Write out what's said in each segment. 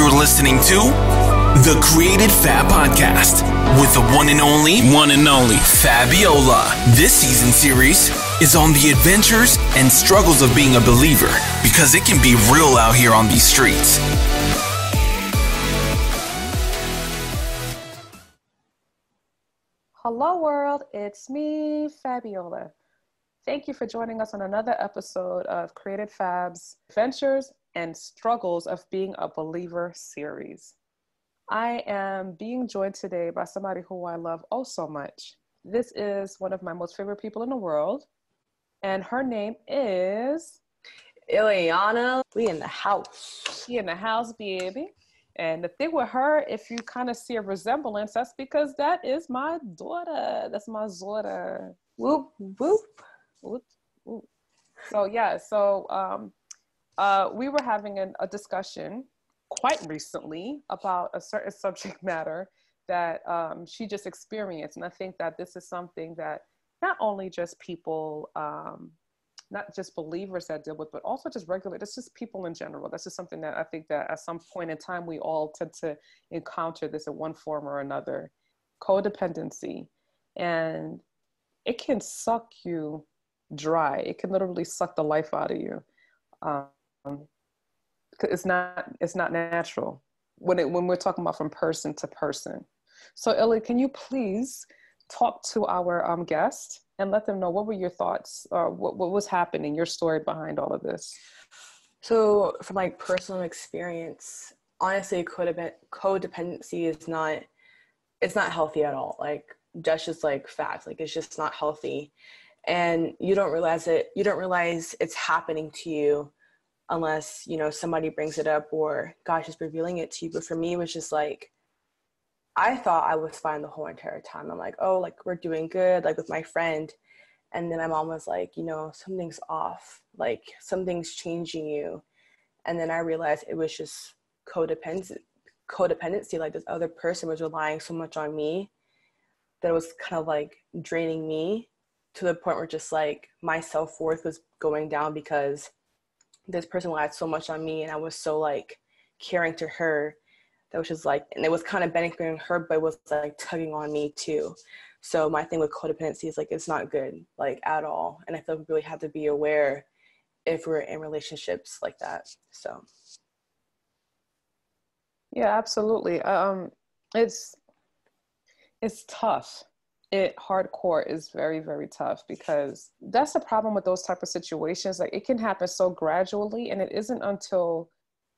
You're listening to the Created Fab Podcast with the one and only, one and only Fabiola. This season series is on the adventures and struggles of being a believer because it can be real out here on these streets. Hello, world. It's me, Fabiola. Thank you for joining us on another episode of Created Fab's Adventures and Struggles of Being a Believer series. I am being joined today by somebody who I love oh so much. This is one of my most favorite people in the world, and her name is Ileana. We in the house. She in the house, baby. And the thing with her, if you kind of see a resemblance, that's because that is my daughter. That's my daughter. Whoop whoop. Whoop, whoop. So yeah, so um, uh, we were having an, a discussion quite recently about a certain subject matter that um, she just experienced. And I think that this is something that not only just people, um, not just believers that deal with, but also just regular, it's just people in general. That's just something that I think that at some point in time, we all tend to encounter this in one form or another. Codependency. And it can suck you dry. It can literally suck the life out of you. Um, it's not it's not natural when it when we're talking about from person to person. So Illy, can you please talk to our um, guest and let them know what were your thoughts or what, what was happening, your story behind all of this? So from like personal experience, honestly, codependency is not it's not healthy at all. Like that's just like facts. Like it's just not healthy, and you don't realize it. You don't realize it's happening to you unless you know somebody brings it up or God is revealing it to you. But for me, it was just like I thought I was fine the whole entire time. I'm like, oh, like we're doing good, like with my friend. And then my mom was like, you know, something's off, like something's changing you. And then I realized it was just codependent codependency, like this other person was relying so much on me that it was kind of like draining me to the point where just like my self-worth was going down because this person relied so much on me and I was so like caring to her that was just like and it was kind of benefiting her but it was like tugging on me too. So my thing with codependency is like it's not good like at all and i feel like we really have to be aware if we're in relationships like that so. Yeah absolutely. Um it's it's tough it hardcore is very very tough because that's the problem with those type of situations. Like it can happen so gradually and it isn't until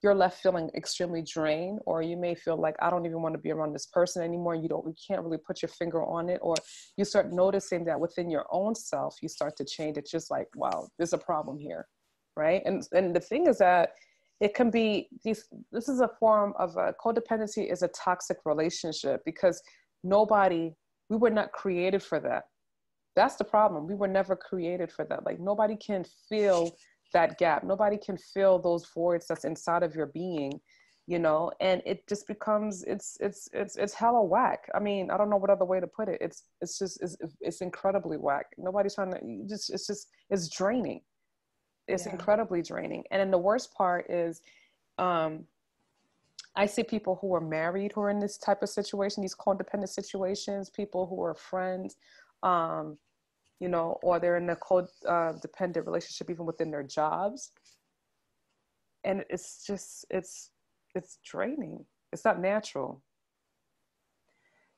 you're left feeling extremely drained or you may feel like i don't even want to be around this person anymore you don't you can't really put your finger on it or you start noticing that within your own self you start to change it's just like wow there's a problem here right? And and the thing is that it can be these this is a form of a codependency is a toxic relationship because nobody we were not created for that. That's the problem. We were never created for that. Like nobody can feel that gap. Nobody can fill those voids that's inside of your being you know? And it just becomes it's it's it's it's hella whack. I mean i don't know what other way to put it. It's it's just it's, it's incredibly whack. Nobody's trying to just it's just it's draining. It's yeah. incredibly draining. And then the worst part is um I see people who are married who are in this type of situation, these codependent situations, people who are friends, um, you know, or they're in a codependent relationship even within their jobs. And it's just, it's, it's draining. It's not natural.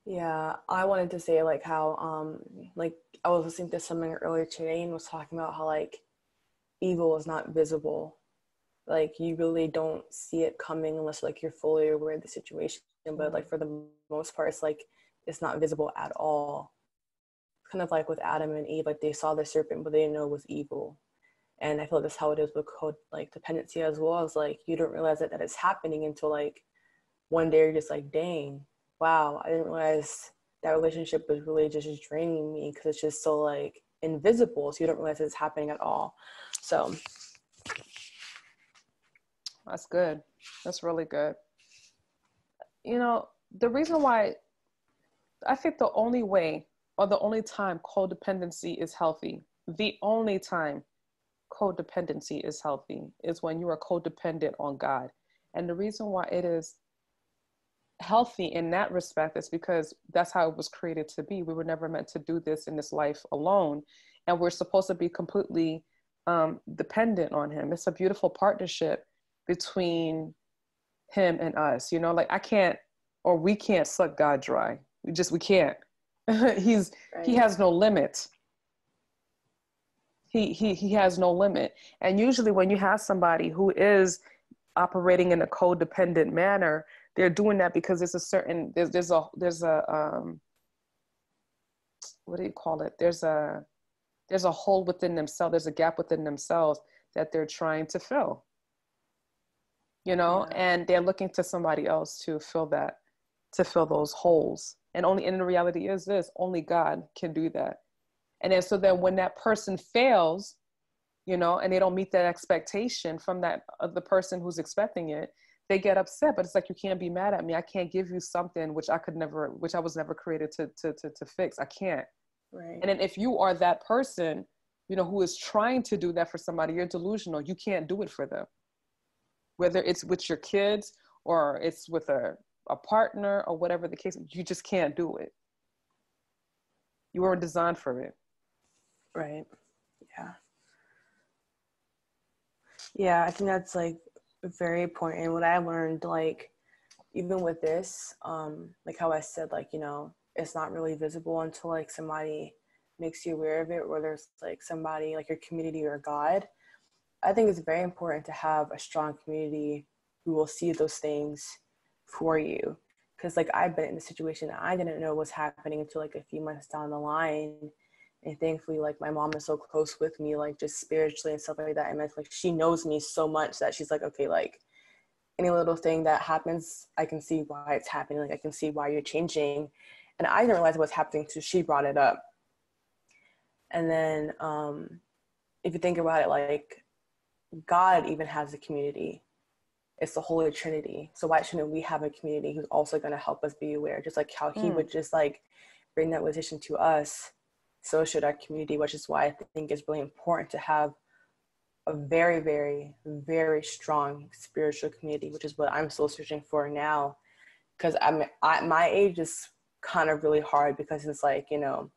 Yeah, I wanted to say like how, um, like I was listening to something earlier today and was talking about how like evil is not visible like you really don't see it coming unless like you're fully aware of the situation but like mm-hmm. for the most part it's like it's not visible at all. Kind of like with adam and eve like they saw the serpent but they didn't know it was evil. And i feel like that's how it is with code like dependency as well as like you don't realize that that is happening until like one day you're just like dang wow i didn't realize that relationship was really just draining me because it's just so like invisible so you don't realize it's happening at all. So that's good. That's really good. You know, the reason why I think the only way or the only time codependency is healthy, the only time codependency is healthy is when you are codependent on God. And the reason why it is healthy in that respect is because that's how it was created to be. We were never meant to do this in this life alone. And we're supposed to be completely um, dependent on Him. It's a beautiful partnership between Him and us. You know, like I can't or we can't suck God dry. We just, we can't. He's, right. He has no limit. He, he, he has no limit. And usually when you have somebody who is operating in a codependent manner, they're doing that because there's a certain there's there's a there's a um what do you call it there's a there's a hole within themselves there's a gap within themselves that they're trying to fill you know yeah. and they're looking to somebody else to fill that to fill those holes. And only and the reality is this only god can do that. And then so then when that person fails you know and they don't meet that expectation from that uh, the person who's expecting it they get upset. But it's like you can't be mad at me. I can't give you something which i could never which i was never created to to to, to fix. I can't. Right. And then if you are that person you know who is trying to do that for somebody you're delusional. You can't do it for them whether it's with your kids or it's with a, a partner or whatever the case you just can't do it you weren't designed for it right yeah yeah i think that's like very important. What I learned, like, even with this, um, like how I said, like, you know, it's not really visible until like somebody makes you aware of it, whether it's like somebody like your community or God. I think it's very important to have a strong community who will see those things for you. Because like I've been in a situation I didn't know was happening until like a few months down the line. And thankfully like my mom is so close with me like just spiritually and stuff like that. And like she knows me so much that she's like okay like any little thing that happens i can see why it's happening. Like i can see why you're changing. And i didn't realize what's happening so she brought it up. And then um if you think about it like god even has a community it's the holy trinity so why shouldn't we have a community who's also going to help us be aware just like how he mm. would just like bring that realization to us so should our community, which is why I think it's really important to have a very, very, very strong spiritual community, which is what I'm still searching for now. Because I'm at my age is kind of really hard because it's like you know,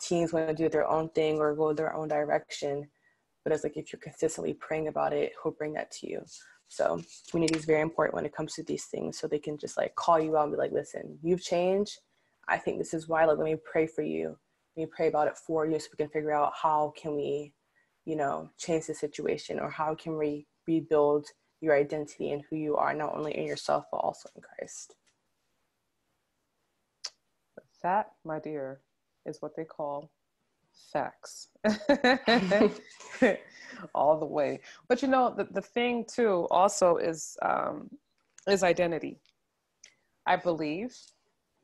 teens want to do their own thing or go their own direction, but it's like if you're consistently praying about it, he'll bring that to you. So community is very important when it comes to these things, so they can just like call you out and be like, "Listen, you've changed. I think this is why. Like, let me pray for you." let me pray about it for you so we can figure out how can we you know change the situation or how can we rebuild your identity and who you are not only in yourself but also in christ that my dear is what they call facts. All the way. But you know the, the thing too also is um, is identity. I believe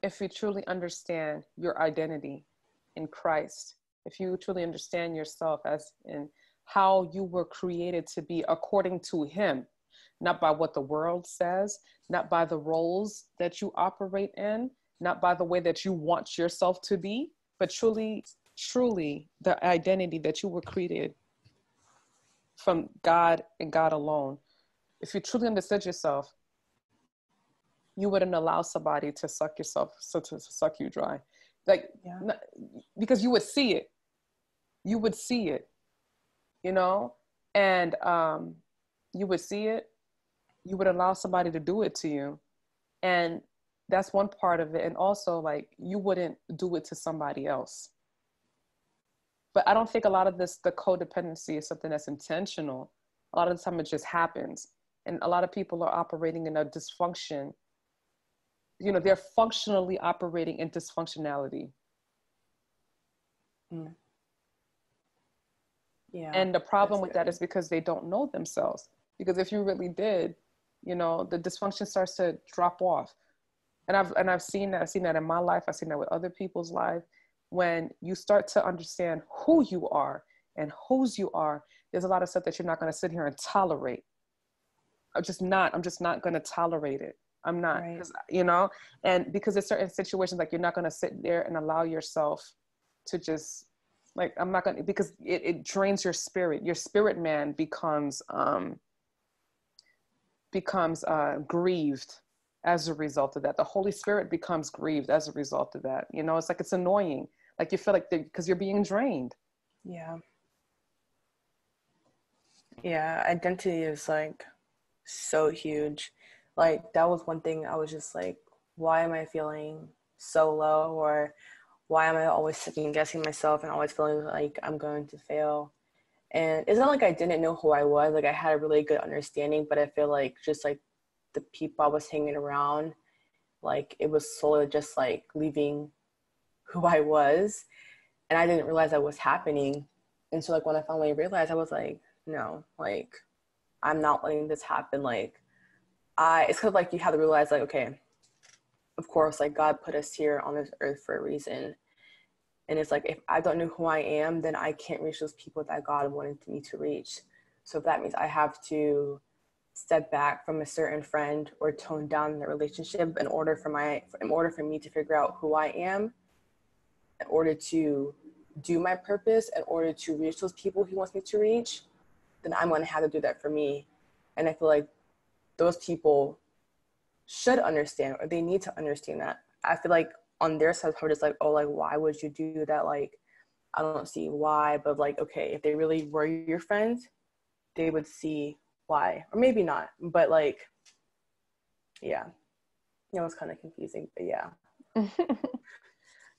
if you truly understand your identity in Christ, if you truly understand yourself as in how you were created to be according to Him, not by what the world says, not by the roles that you operate in, not by the way that you want yourself to be, but truly, truly the identity that you were created from God and God alone. If you truly understood yourself, you wouldn't allow somebody to suck yourself, so to suck you dry. Like yeah. not, because you would see it. You would see it you know? And um, you would see it. You would allow somebody to do it to you. And that's one part of it. And also like you wouldn't do it to somebody else but i don't think a lot of this the codependency is something that's intentional. A lot of the time it just happens. And a lot of people are operating in a dysfunction. You know they're functionally operating in dysfunctionality. Mm. yeah and the problem with that is because they don't know themselves. Because if you really did you know the dysfunction starts to drop off. And i've and i've seen that i've seen that in my life. I've seen that with other people's life when you start to understand who you are and whose you are there's a lot of stuff that you're not going to sit here and tolerate i'm just not i'm just not going to tolerate it I'm not, right. you know, and because there's certain situations like you're not going to sit there and allow yourself to just like I'm not going to because it, it drains your spirit. Your spirit man becomes um becomes uh, grieved as a result of that. The Holy Spirit becomes grieved as a result of that. You know, it's like it's annoying. Like you feel like because you're being drained. Yeah. Yeah, identity is like so huge. Like that was one thing I was just like, why am I feeling so low or why am I always second guessing myself and always feeling like I'm going to fail? And it's not like I didn't know who I was. Like I had a really good understanding, but I feel like just like the people I was hanging around, like it was slowly just like leaving who I was. And I didn't realize that was happening. And so like when I finally realized, I was like, no, like I'm not letting this happen. Like I, it's kind of like you have to realize like, okay, of course, like God put us here on this earth for a reason. And it's like, if I don't know who I am, then I can't reach those people that God wanted me to reach. So if that means I have to step back from a certain friend or tone down the relationship in order for my, in order for me to figure out who I am, in order to do my purpose, in order to reach those people he wants me to reach, then I'm going to have to do that for me. And I feel like those people should understand or they need to understand that. I feel like on their side, they're just like, oh, like, why would you do that? Like, I don't see why, but like, okay, if they really were your friends, they would see why, or maybe not, but like, yeah, it was kind of confusing, but yeah.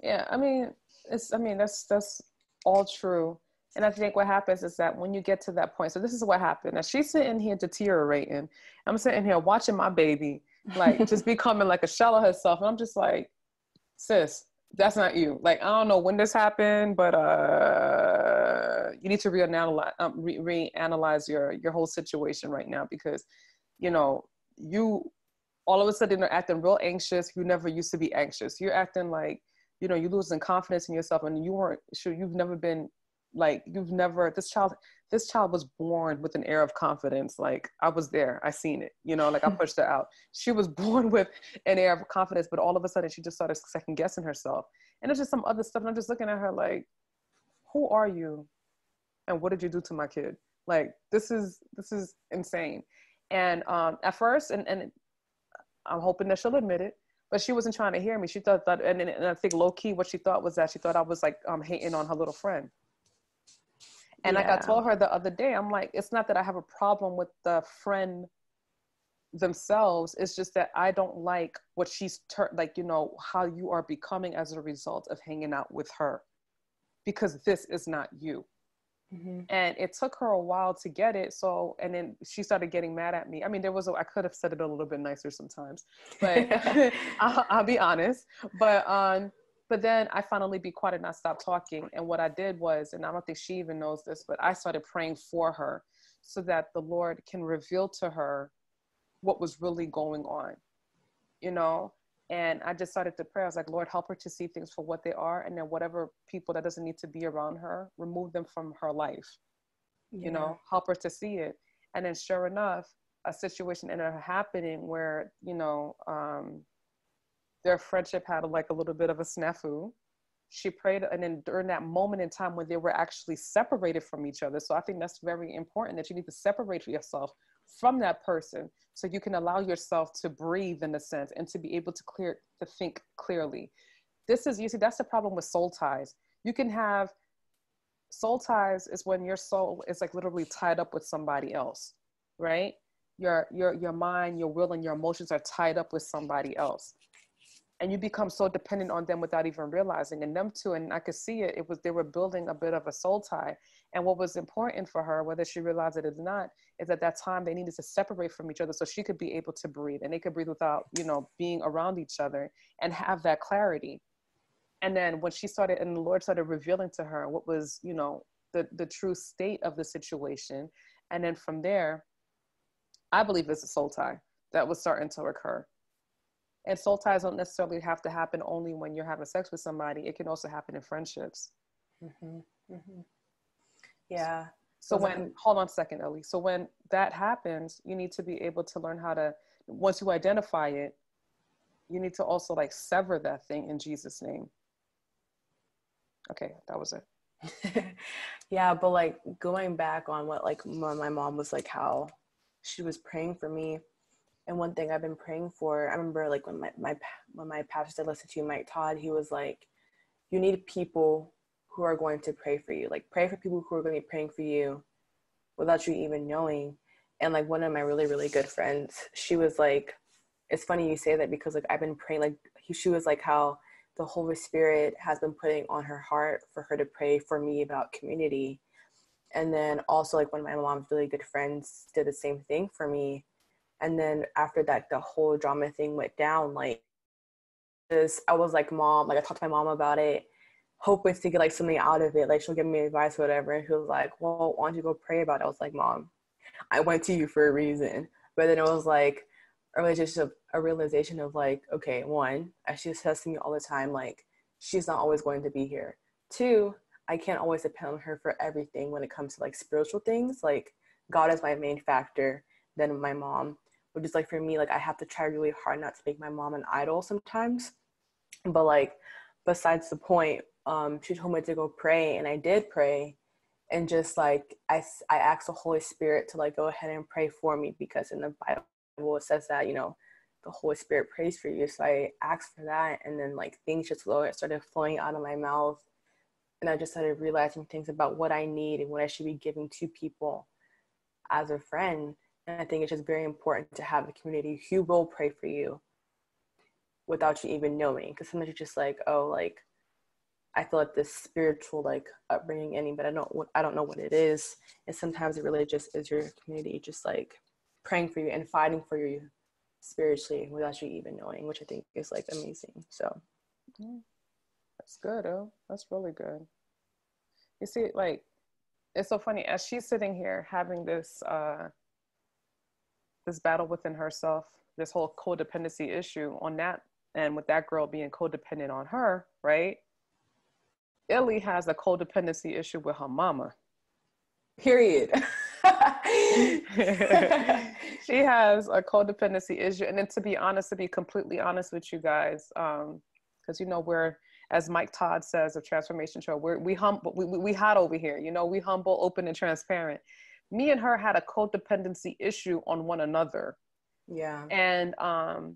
yeah, I mean, it's, I mean, that's, that's all true. And I think what happens is that when you get to that point, so this is what happened. Now she's sitting here deteriorating. I'm sitting here watching my baby like just becoming like a shell of herself. And I'm just like, sis, that's not you. Like, I don't know when this happened, but uh, you need to reanalyze, um, re- reanalyze your, your whole situation right now because, you know, you all of a sudden are acting real anxious. You never used to be anxious. You're acting like, you know, you're losing confidence in yourself and you weren't sure you've never been like you've never this child this child was born with an air of confidence like i was there i seen it you know like i pushed her out. She was born with an air of confidence but all of a sudden she just started second guessing herself. And it's just some other stuff and i'm just looking at her like who are you? And what did you do to my kid? Like this is this is insane. And um at first and and i'm hoping that she'll admit it but she wasn't trying to hear me she thought that and, and i think low key what she thought was that she thought i was like um hating on her little friend and yeah. like I told her the other day, I'm like, it's not that I have a problem with the friend themselves. It's just that I don't like what she's turned, like, you know, how you are becoming as a result of hanging out with her because this is not you. Mm-hmm. And it took her a while to get it. So, and then she started getting mad at me. I mean, there was, a, I could have said it a little bit nicer sometimes, but I'll, I'll, be honest. But, um, but then I finally be quiet and I stopped talking. And what I did was, and I don't think she even knows this, but I started praying for her so that the Lord can reveal to her what was really going on, you know? And I just started to pray. I was like, Lord, help her to see things for what they are. And then whatever people that doesn't need to be around her, remove them from her life, yeah. you know, help her to see it. And then sure enough, a situation ended up happening where, you know, um, their friendship had like a little bit of a snafu. She prayed, and then during that moment in time when they were actually separated from each other. So I think that's very important that you need to separate yourself from that person so you can allow yourself to breathe in a sense and to be able to clear to think clearly. This is you see that's the problem with soul ties. You can have soul ties is when your soul is like literally tied up with somebody else, right? Your your your mind, your will, and your emotions are tied up with somebody else and you become so dependent on them without even realizing and them too and i could see it it was they were building a bit of a soul tie and what was important for her whether she realized it or not is at that time they needed to separate from each other so she could be able to breathe and they could breathe without you know being around each other and have that clarity. And then when she started and the lord started revealing to her what was you know the the true state of the situation and then from there i believe it's a soul tie that was starting to occur and soul ties don't necessarily have to happen only when you're having sex with somebody. It can also happen in friendships. Mm-hmm. Mm-hmm. Yeah. So, so when, that- hold on a second, Ellie. So when that happens, you need to be able to learn how to, once you identify it, you need to also like sever that thing in Jesus' name. Okay, that was it. yeah, but like going back on what like my mom was like, how she was praying for me And one thing I've been praying for, I remember like when my, my when my pastor listened to Mike Todd, he was like, "You need people who are going to pray for you. Like pray for people who are going to be praying for you, without you even knowing." And like one of my really really good friends, she was like, "It's funny you say that because like I've been praying like he, she was like how the Holy Spirit has been putting on her heart for her to pray for me about community." And then also like one of my mom's really good friends did the same thing for me and then after that the whole drama thing went down like this i was like mom like i talked to my mom about it hoping to get like something out of it like she'll give me advice or whatever. And she was like well why don't you go pray about it? I was like mom i went to you for a reason. But then it was like a relationship a realization of like okay one as she says to me all the time like she's not always going to be here. Two i can't always depend on her for everything when it comes to like spiritual things like god is my main factor then my mom which is like for me like i have to try really hard not to make my mom an idol sometimes. But like besides the point um she told me to go pray and i did pray. And just like i i asked the holy spirit to like go ahead and pray for me because in the bible it says that you know the holy spirit prays for you. So i asked for that and then like things just started flowing out of my mouth. And i just started realizing things about what i need and what i should be giving to people as a friend and I think it's just very important to have a community who will pray for you without you even knowing. Because sometimes you're just like, oh, like I feel like this spiritual like upbringing in me, but I don't I don't know what it is. And sometimes it really just is your community just like praying for you and fighting for you spiritually without you even knowing, which I think is like amazing. So that's good, oh. That's really good. You see, like it's so funny as she's sitting here having this uh this battle within herself, this whole codependency issue on that, and with that girl being codependent on her, right? Illy has a codependency issue with her mama. Period. she has a codependency issue, and then to be honest, to be completely honest with you guys, because um, you know we're as Mike Todd says of Transformation Show, we're we humble, we, we, we hot over here. You know, we humble, open, and transparent me and her had a codependency issue on one another. Yeah. And um,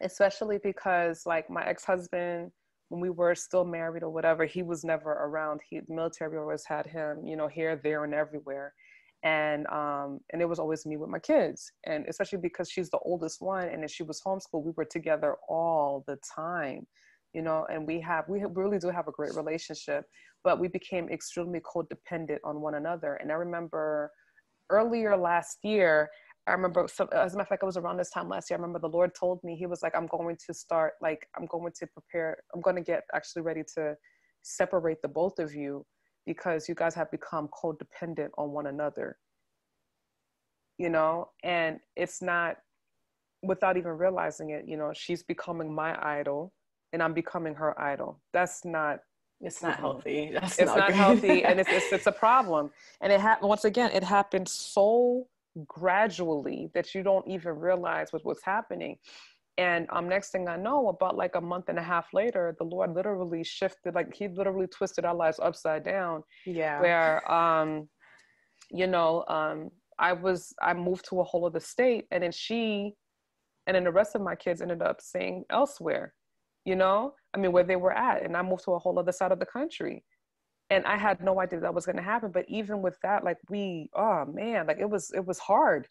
especially because like my ex-husband, when we were still married or whatever, he was never around. He the military always had him, you know, here, there, and everywhere. And um, and it was always me with my kids. And especially because she's the oldest one and if she was homeschooled, we were together all the time you know and we have we really do have a great relationship but we became extremely codependent on one another and i remember earlier last year I remember, so, as a matter of fact, it was around this time last year. I remember the Lord told me, He was like, I'm going to start, like, I'm going to prepare, I'm going to get actually ready to separate the both of you because you guys have become codependent on one another. You know, and it's not without even realizing it, you know, she's becoming my idol and I'm becoming her idol. That's not. It's not healthy. That's it's not, not healthy, and it's, it's it's a problem. And it happened once again. It happened so gradually that you don't even realize what was happening. And um, next thing I know, about like a month and a half later, the Lord literally shifted, like He literally twisted our lives upside down. Yeah. Where, um, you know, um, I was, I moved to a whole other state, and then she, and then the rest of my kids ended up staying elsewhere you know i mean where they were at and i moved to a whole other side of the country. And i had no idea that was going to happen but even with that like we oh man like it was it was hard.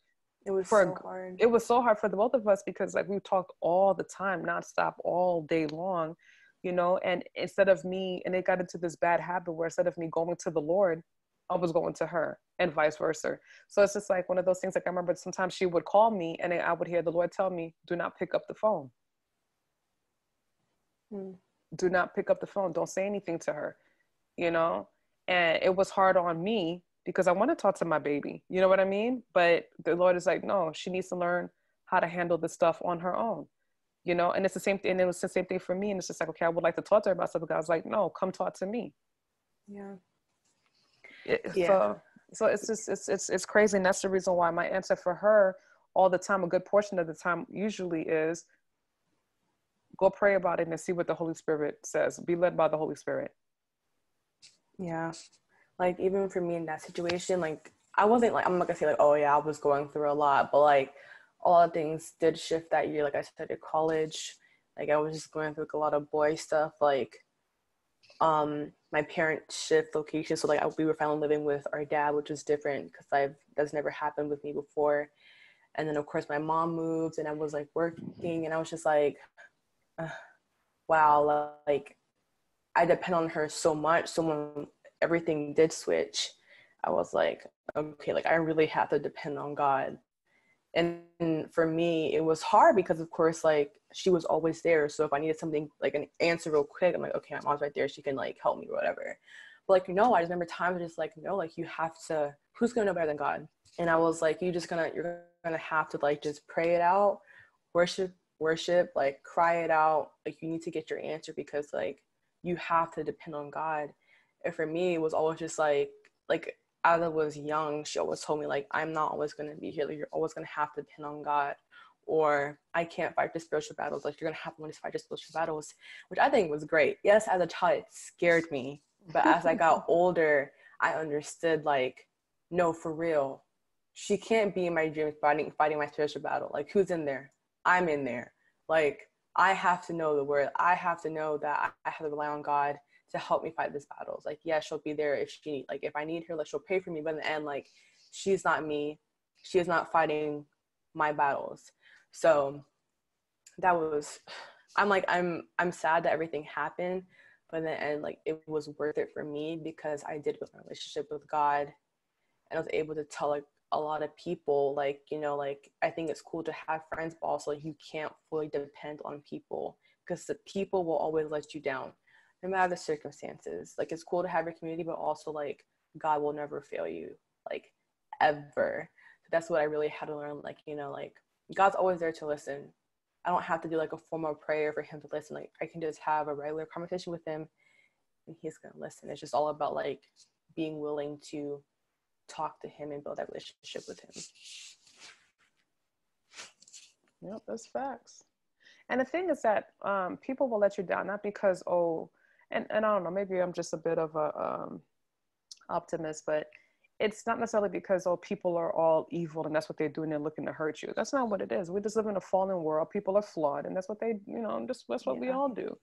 It was for so hard. it was so hard for the both of us because like we talked all the time nonstop all day long you know? And instead of me and it got into this bad habit where instead of me going to the lord i was going to her and vice versa. So it's just like one of those things like i remember sometimes she would call me and i would hear the lord tell me do not pick up the phone Mm. Do not pick up the phone. Don't say anything to her, you know? And it was hard on me because I want to talk to my baby. You know what I mean? But the Lord is like, no, she needs to learn how to handle this stuff on her own. You know, and it's the same thing. And it was the same thing for me. And it's just like, okay, I would like to talk to her about stuff. But I was like, no, come talk to me. Yeah. It, yeah. So, so it's just it's it's it's crazy, and that's the reason why my answer for her all the time, a good portion of the time, usually is go pray about it and see what the Holy Spirit says. Be led by the Holy Spirit. Yeah. Like even for me in that situation, like I wasn't like I'm not gonna say like, oh yeah, I was going through a lot, but like a lot of things did shift that year. Like I started college, like I was just going through like, a lot of boy stuff. Like um, my parents shift location, so like I, we were finally living with our dad, which was different because I've that's never happened with me before. And then of course my mom moved, and I was like working, and I was just like, uh, wow, like I depend on her so much. So when everything did switch, I was like, okay, like I really have to depend on God. And for me, it was hard because, of course, like she was always there. So if I needed something like an answer real quick, I'm like, okay, my mom's right there. She can like help me whatever. But like, know, I just remember times just like, no, like you have to, who's gonna know better than God? And I was like, you just gonna, you're gonna have to like just pray it out, worship, worship, like cry it out. Like you need to get your answer because like you have to depend on God. And for me, it was always just like, like as I was young, she always told me like, I'm not always gonna be here. Like you're always gonna have to depend on God. Or I can't fight the spiritual battles. Like you're gonna have to fight the spiritual battles, which I think was great. Yes, as a child, it scared me, but as I got older, I understood like, no, for real, she can't be in my dreams fighting fighting my spiritual battle. Like who's in there? I'm in there. Like I have to know the word. I have to know that I have to rely on God to help me fight these battles. Like, yeah, she'll be there if she need, like if I need her, like she'll pray for me. But in the end, like she's not me. She is not fighting my battles. So that was I'm like I'm I'm sad that everything happened, but in the end, like it was worth it for me because I did build my relationship with God and I was able to tell like a lot of people like you know like i think it's cool to have friends but also you can't fully depend on people because the people will always let you down no matter the circumstances. Like it's cool to have your community but also like god will never fail you like ever. So that's what i really had to learn like you know like god's always there to listen. I don't have to do like a formal prayer for him to listen. Like i can just have a regular conversation with him and he's gonna listen. It's just all about like being willing to talk to him and build that relationship with him. Yep, that's facts. And the thing is that um, people will let you down not because oh, and and I don't know, maybe I'm just a bit of a um, optimist, but it's not necessarily because oh people are all evil and that's what they're doing they're looking to hurt you that's not what it is we just live in a fallen world people are flawed and that's what they you know just that's what yeah. we all do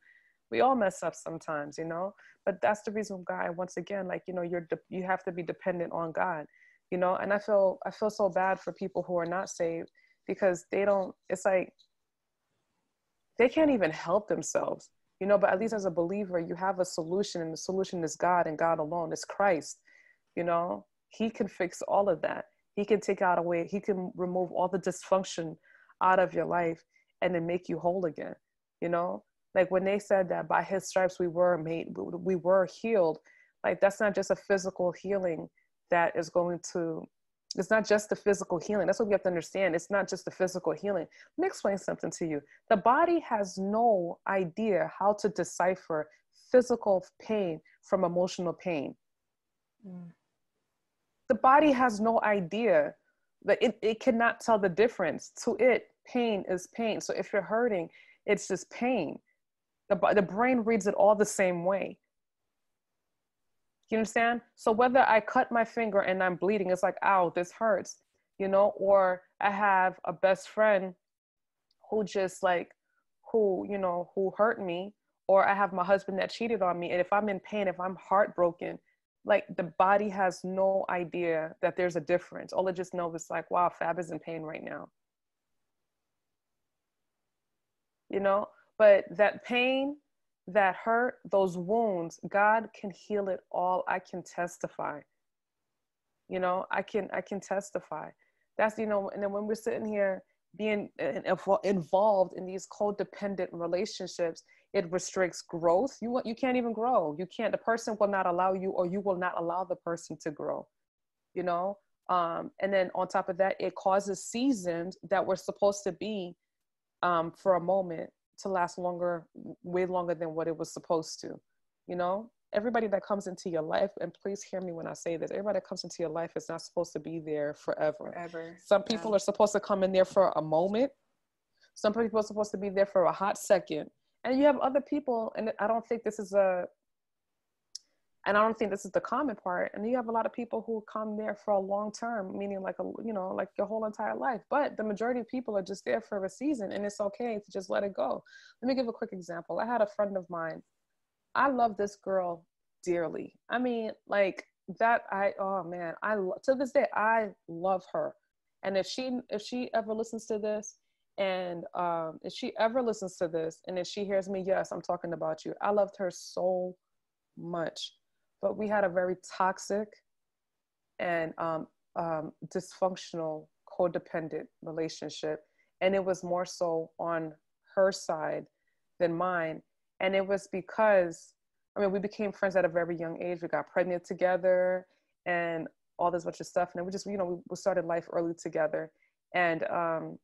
we all mess up sometimes you know? But that's the reason why once again like you know you're de- you have to be dependent on god you know? And i feel i feel so bad for people who are not saved because they don't it's like they can't even help themselves you know? But at least as a believer you have a solution and the solution is god and god alone. Is christ you know? He can fix all of that. He can take out away he can remove all the dysfunction out of your life and then make you whole again you know like when they said that by his stripes we were made we were healed like that's not just a physical healing that is going to it's not just the physical healing. That's what we have to understand. It's not just the physical healing. Let me explain something to you. The body has no idea how to decipher physical pain from emotional pain. Mm. the body has no idea that it, it cannot tell the difference. To it pain is pain. So if you're hurting it's just pain the, the brain reads it all the same way. You understand? So whether I cut my finger and I'm bleeding, it's like, ow, this hurts, you know, or I have a best friend who just like, who, you know, who hurt me, or I have my husband that cheated on me. And if I'm in pain, if I'm heartbroken, like the body has no idea that there's a difference. All it just knows is like, wow, Fab is in pain right now. You know, but that pain, that hurt, those wounds, God can heal it all. I can testify. You know, I can I can testify. That's you know, and then when we're sitting here being involved in these codependent relationships, it restricts growth. You you can't even grow. You can't. The person will not allow you, or you will not allow the person to grow. You know, um, and then on top of that, it causes seasons that were supposed to be um, for a moment to last longer, way longer than what it was supposed to. You know, everybody that comes into your life, and please hear me when I say this, everybody that comes into your life is not supposed to be there forever. Forever. Some people yeah. are supposed to come in there for a moment. Some people are supposed to be there for a hot second. And you have other people, and I don't think this is a and I don't think this is the common part. And you have a lot of people who come there for a long term, meaning like a you know like your whole entire life. But the majority of people are just there for a season, and it's okay to just let it go. Let me give a quick example. I had a friend of mine. I love this girl dearly. I mean, like that. I oh man, I to this day I love her. And if she if she ever listens to this, and um, if she ever listens to this, and if she hears me, yes, I'm talking about you. I loved her so much but we had a very toxic and um, um, dysfunctional codependent relationship. And it was more so on her side than mine. And it was because i mean we became friends at a very young age. We got pregnant together and all this bunch of stuff. And we just you know we started life early together. And um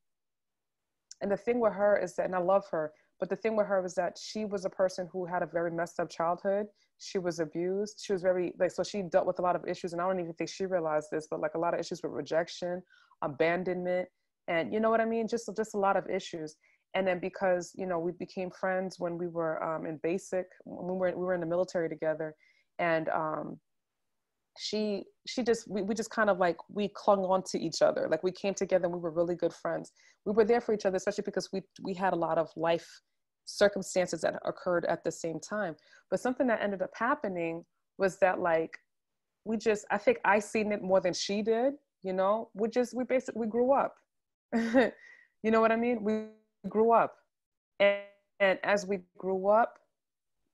and the thing with her is that and i love her but the thing with her was that she was a person who had a very messed up childhood. She was abused. She was very like so she dealt with a lot of issues, and I don't even think she realized this, but like a lot of issues with rejection, abandonment, and you know what I mean. Just just a lot of issues. And then because you know we became friends when we were um, in basic, when we were we were in the military together, and um, she she just we, we just kind of like we clung on to each other. Like we came together and we were really good friends. We were there for each other especially because we we had a lot of life circumstances that occurred at the same time. But something that ended up happening was that like we just i think i seen it more than she did you know? We just we basically we grew up. You know what i mean? We grew up. And, and as we grew up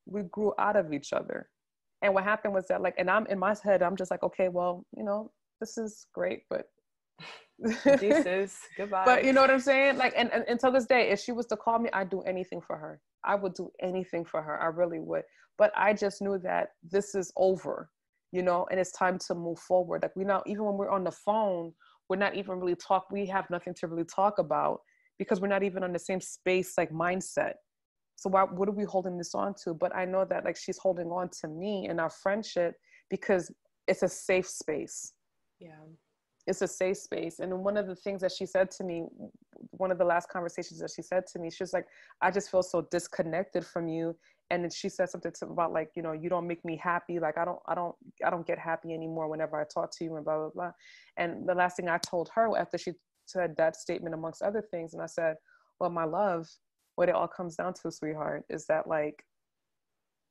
we grew out of each other and what happened was that like, and I'm in my head, I'm just like, okay, well, you know, this is great, but Jesus, goodbye. But you know what I'm saying? Like, and, and until this day, if she was to call me, I'd do anything for her. I would do anything for her. I really would. But I just knew that this is over, you know, and it's time to move forward. Like we now, even when we're on the phone, we're not even really talk. We have nothing to really talk about because we're not even on the same space, like mindset. So why, what are we holding this on to? But I know that like she's holding on to me and our friendship because it's a safe space. Yeah. It's a safe space. And one of the things that she said to me, one of the last conversations that she said to me, she was like, I just feel so disconnected from you. And then she said something to, about like, you know, you don't make me happy. Like I don't, I don't, I don't get happy anymore whenever I talk to you and blah, blah, blah. And the last thing I told her after she said that statement amongst other things, and I said, well, my love, what it all comes down to, sweetheart, is that like,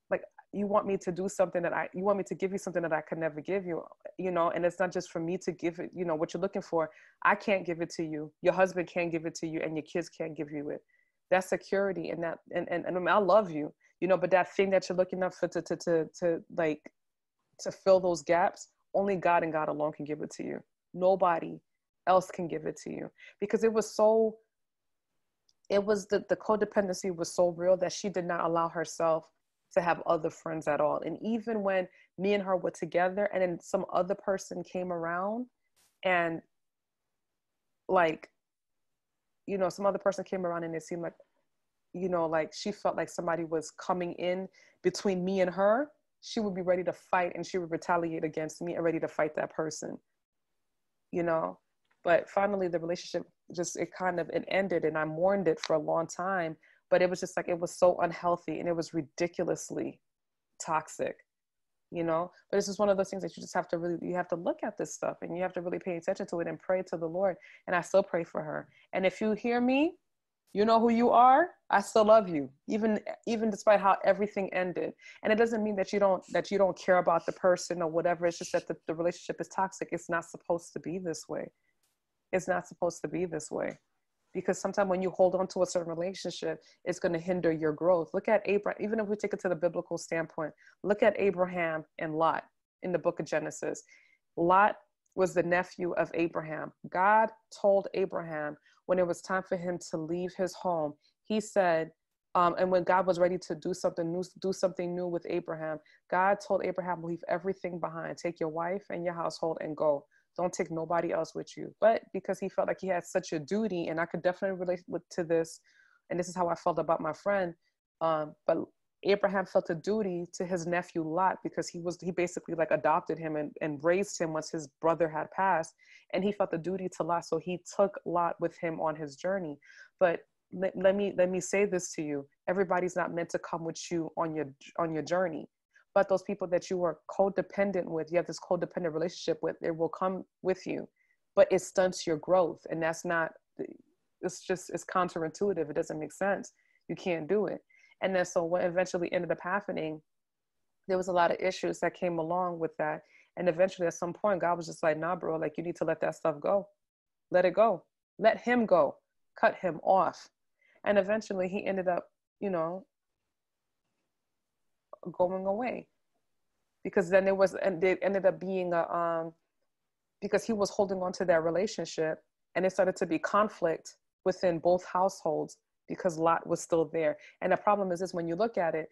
like you want me to do something that I, you want me to give you something that I could never give you, you know, and it's not just for me to give it, you know, what you're looking for. I can't give it to you. Your husband can't give it to you and your kids can't give you it. That security and that, and, and, and I love you, you know, but that thing that you're looking up for to, to, to, to like, to fill those gaps, only God and God alone can give it to you. Nobody else can give it to you because it was so it was the, the codependency was so real that she did not allow herself to have other friends at all. And even when me and her were together and then some other person came around and like, you know, some other person came around and it seemed like, you know, like she felt like somebody was coming in between me and her, she would be ready to fight and she would retaliate against me and ready to fight that person, you know? But finally the relationship just it kind of it ended and I mourned it for a long time. But it was just like it was so unhealthy and it was ridiculously toxic, you know. But it's just one of those things that you just have to really you have to look at this stuff and you have to really pay attention to it and pray to the Lord. And I still pray for her. And if you hear me, you know who you are i still love you even even despite how everything ended and it doesn't mean that you don't that you don't care about the person or whatever it's just that the, the relationship is toxic it's not supposed to be this way it's not supposed to be this way. Because sometimes when you hold on to a certain relationship it's going to hinder your growth. Look at abraham even if we take it to the biblical standpoint look at abraham and lot in the book of genesis. Lot was the nephew of abraham. God told abraham when it was time for him to leave his home he said um, and when God was ready to do something new, do something new with Abraham, God told Abraham, leave everything behind, take your wife and your household and go don't take nobody else with you. But because he felt like he had such a duty and i could definitely relate with, to this and this is how i felt about my friend um, but abraham felt a duty to his nephew lot because he was he basically like adopted him and, and raised him once his brother had passed and he felt the duty to lot so he took lot with him on his journey. But let, let me let me say this to you. Everybody's not meant to come with you on your on your journey but those people that you are codependent with, you have this codependent relationship with, it will come with you, but it stunts your growth. And that's not, it's just, it's counterintuitive. It doesn't make sense. You can't do it. And then so what eventually ended up happening, there was a lot of issues that came along with that. And eventually at some point, God was just like, nah, bro, like you need to let that stuff go. Let it go. Let him go. Cut him off. And eventually he ended up, you know, going away. Because then it was and it ended up being a um because he was holding on to that relationship and it started to be conflict within both households because lot was still there. And the problem is this when you look at it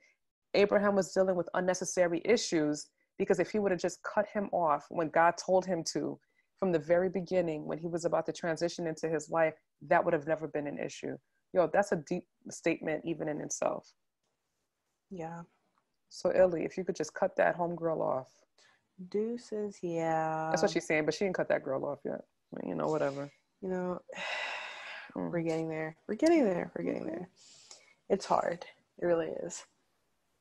abraham was dealing with unnecessary issues because if he would have just cut him off when god told him to from the very beginning when he was about to transition into his life that would have never been an issue. Yo that's a deep statement even in itself. Yeah so Ellie, if you could just cut that homegirl off. Deuces, yeah. That's what she's saying, but she didn't cut that girl off yet. You know, whatever. You know, mm. we're getting there. We're getting there. We're getting there. It's hard. It really is.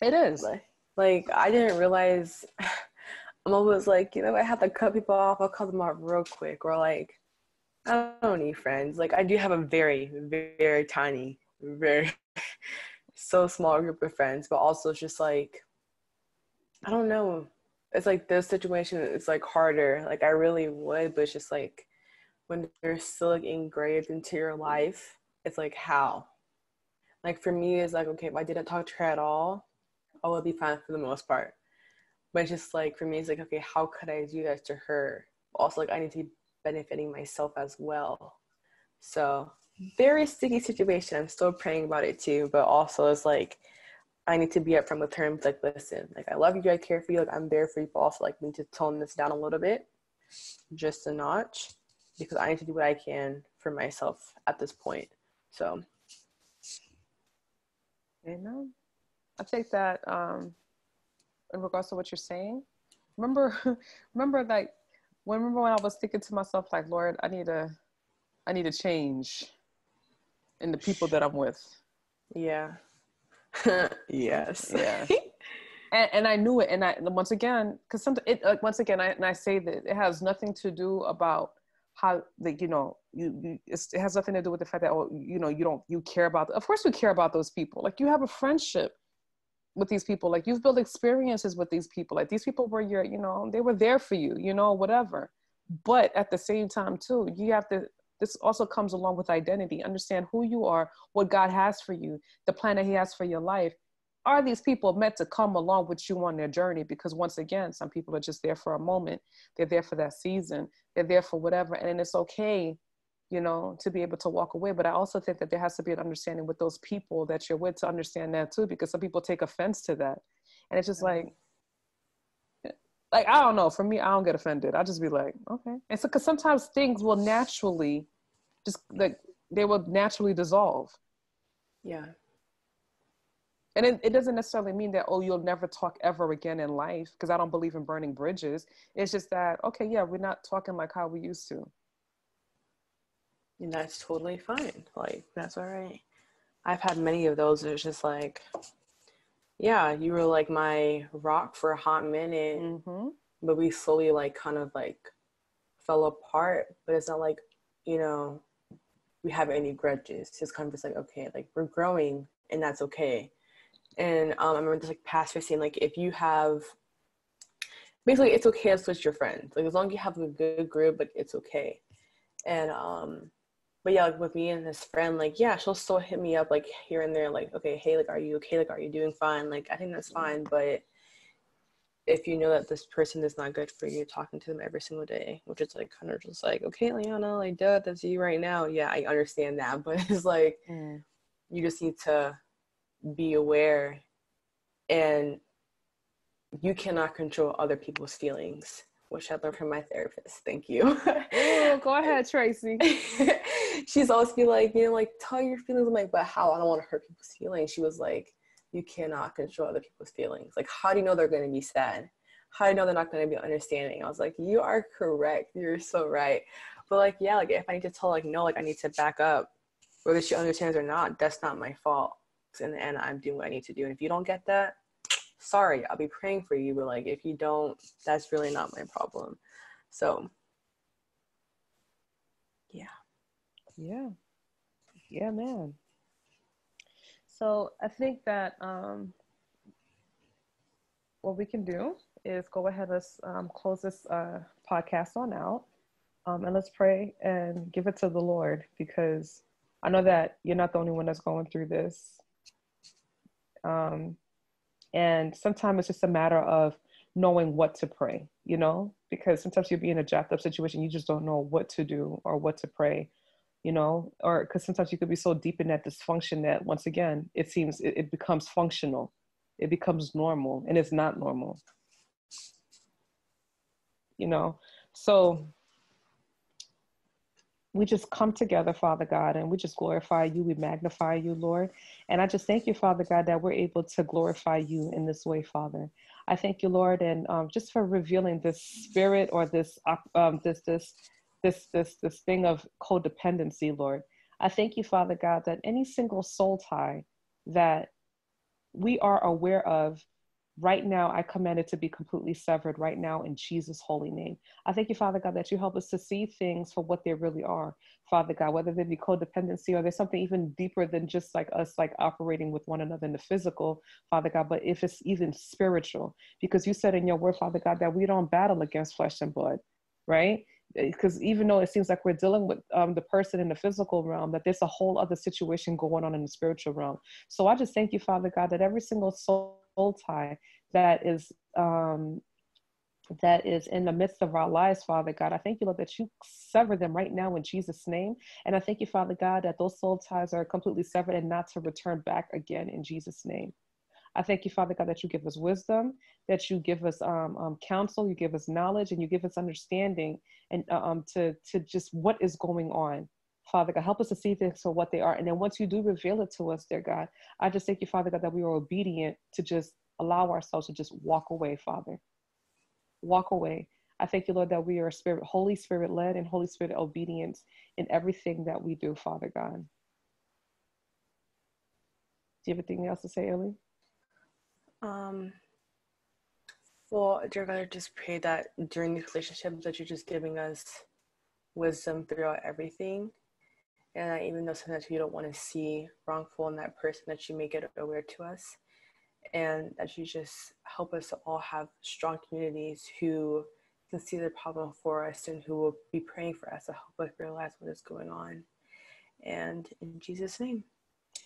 It is. Like, like I didn't realize. I'm always like, you know, I have to cut people off. I'll cut them off real quick, or like, I don't need friends. Like, I do have a very, very tiny, very so small group of friends, but also just like I don't know. It's like this situation is like harder. Like I really would, but it's just like when they're still like engraved into your life, it's like how? Like for me, it's like okay, if I didn't talk to her at all, I would be fine for the most part. But it's just like for me, it's like okay, how could I do that to her? Also, like I need to be benefiting myself as well. So very sticky situation. I'm still praying about it too, but also it's like I need to be upfront with her and like, listen, like I love you, I care for you, like I'm there for you, but also like need to tone this down a little bit, just a notch, because I need to do what I can for myself at this point. So, amen. I think that um, in regards to what you're saying, remember, remember like when remember when I was thinking to myself like, Lord, I need a, I need a change and the people that I'm with. Yeah. yes. Yeah. and, and I knew it, and I once again, because sometimes it like once again, I and I say that it has nothing to do about how like you know you, you it has nothing to do with the fact that oh you know you don't you care about of course you care about those people like you have a friendship with these people like you've built experiences with these people like these people were your you know they were there for you you know whatever but at the same time too you have to this also comes along with identity. Understand who you are, what God has for you, the plan that He has for your life. Are these people meant to come along with you on their journey? Because once again, some people are just there for a moment. They're there for that season. They're there for whatever. And it's okay, you know, to be able to walk away. But I also think that there has to be an understanding with those people that you're with to understand that too, because some people take offense to that. And it's just like, like I don't know. For me, I don't get offended. I just be like, okay. And so, because sometimes things will naturally, just like they will naturally dissolve. Yeah. And it, it doesn't necessarily mean that oh you'll never talk ever again in life because I don't believe in burning bridges. It's just that okay, yeah, we're not talking like how we used to. And that's totally fine. Like that's all right. I've had many of those. It's just like yeah, you were like my rock for a hot minute, mm-hmm. but we slowly like kind of like fell apart. But it's not like you know we have any grudges. It's kind of just like okay, like we're growing and that's okay. And um, I remember this like pastor saying like if you have basically it's okay to switch your friends like as long as you have a good group like it's okay. And um but yeah, like with me and his friend, like yeah, she'll still hit me up like here and there, like okay, hey, like are you okay? Like are you doing fine? Like I think that's fine, but if you know that this person is not good for you, talking to them every single day, which is like kind of just like okay, Liana, like duh, that's you right now. Yeah, I understand that, but it's like mm. you just need to be aware, and you cannot control other people's feelings which I learned from my therapist. Thank you. Ooh, go ahead, Tracy. She's always be like, you know, like tell your feelings. I'm like, but how? I don't want to hurt people's feelings. She was like, you cannot control other people's feelings. Like, how do you know they're going to be sad? How do you know they're not going to be understanding? I was like, you are correct. You're so right. But like, yeah, like if I need to tell like no, like I need to back up, whether she understands or not, that's not my fault. In the end, I'm doing what I need to do. And if you don't get that, sorry, I'll be praying for you, but like if you don't, that's really not my problem. So yeah. Yeah. Yeah, man. So I think that um, what we can do is go ahead and um, close this uh, podcast on out. Um, and let's pray and give it to the Lord because I know that you're not the only one that's going through this. Um, and sometimes it's just a matter of knowing what to pray, you know, because sometimes you'll be in a jacked up situation, you just don't know what to do or what to pray, you know, or because sometimes you could be so deep in that dysfunction that once again, it seems it, it becomes functional, it becomes normal, and it's not normal, you know. So we just come together, Father God, and we just glorify you. We magnify you, Lord. And I just thank you, Father God, that we're able to glorify you in this way, Father. I thank you, Lord, and um, just for revealing this spirit or this um, this this this this this thing of codependency, Lord. I thank you, Father God, that any single soul tie that we are aware of right now i command it to be completely severed right now in jesus holy name. I thank you father god that you help us to see things for what they really are father god whether they be codependency or there's something even deeper than just like us like operating with one another in the physical father god but if it's even spiritual. Because you said in your word father god that we don't battle against flesh and blood right because even though it seems like we're dealing with um, the person in the physical realm, that there's a whole other situation going on in the spiritual realm. So I just thank you, Father God, that every single soul tie that is um, that is in the midst of our lives, Father God. I thank you, Lord, that you sever them right now in Jesus' name. And I thank you, Father God, that those soul ties are completely severed and not to return back again in Jesus' name. I thank you, Father God, that you give us wisdom, that you give us um, um, counsel, you give us knowledge, and you give us understanding, and uh, um, to to just what is going on. Father God, help us to see things for what they are. And then once you do reveal it to us, dear God, I just thank you, Father God, that we are obedient to just allow ourselves to just walk away, Father. Walk away. I thank you, Lord, that we are spirit, Holy Spirit led and Holy Spirit obedience in everything that we do, Father God. Do you have anything else to say, Ellie? Um, well, dear God, I just pray that during these relationships that you're just giving us wisdom throughout everything. And that even though sometimes we don't want to see wrongful in that person that you make it aware to us. And that you just help us to all have strong communities who can see the problem for us and who will be praying for us to help us realize what is going on. And in jesus name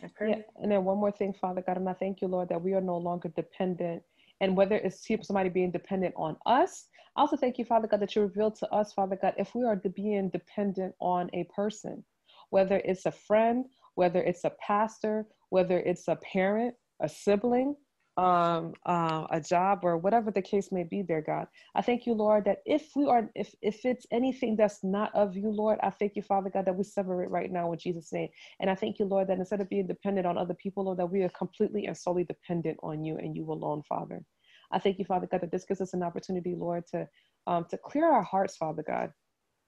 yeah, and then one more thing father god and i thank you lord that we are no longer dependent and whether it's somebody being dependent on us i also thank you father god that you revealed to us father god if we are being dependent on a person whether it's a friend, whether it's a pastor, whether it's a parent, a sibling, um, uh, a job, or whatever the case may be, there, God. I thank you, Lord, that if we are, if if it's anything that's not of you, Lord, I thank you, Father God, that we sever it right now in Jesus' name. And I thank you, Lord, that instead of being dependent on other people, Lord, that we are completely and solely dependent on you and you alone, Father. I thank you, Father God, that this gives us an opportunity, Lord, to um, to clear our hearts, Father God,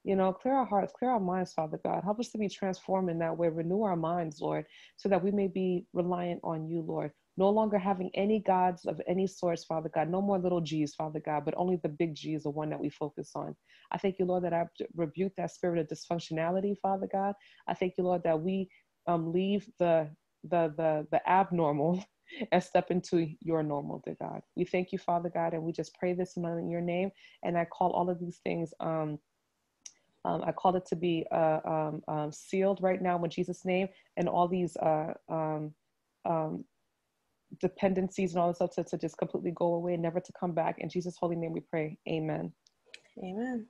you know, clear our hearts, clear our minds, Father God. Help us to be transformed in that way. Renew our minds, Lord, so that we may be reliant on you, Lord. No longer having any gods of any source, Father God. No more little g's, Father God, but only the big G is the one that we focus on. I thank you, Lord, that I rebuke that spirit of dysfunctionality, Father God. I thank you, Lord, that we um, leave the the the the abnormal and step into your normal, dear God. We thank you, Father God, and we just pray this in your name. And I call all of these things um, um, I call it to be uh, um, um, sealed right now in Jesus' name, and all these uh, um, um, dependencies and all this stuff to, to just completely go away, never to come back. In Jesus' holy name, we pray. Amen. Amen.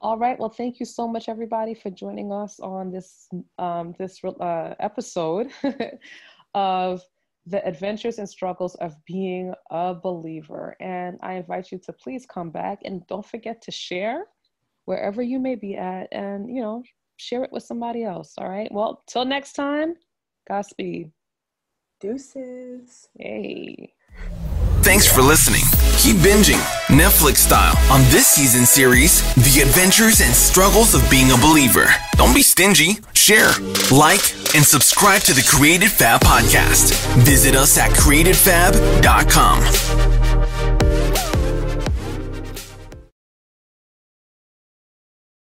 All right. Well, thank you so much, everybody, for joining us on this um, this uh, episode of the adventures and struggles of being a believer. And I invite you to please come back and don't forget to share wherever you may be at and, you know, share it with somebody else. All right. Well, till next time, Godspeed. Deuces. Hey. Thanks for listening. Keep binging, Netflix style, on this season series, The Adventures and Struggles of Being a Believer. Don't be stingy. Share, like, and subscribe to the Created Fab podcast. Visit us at createdfab.com.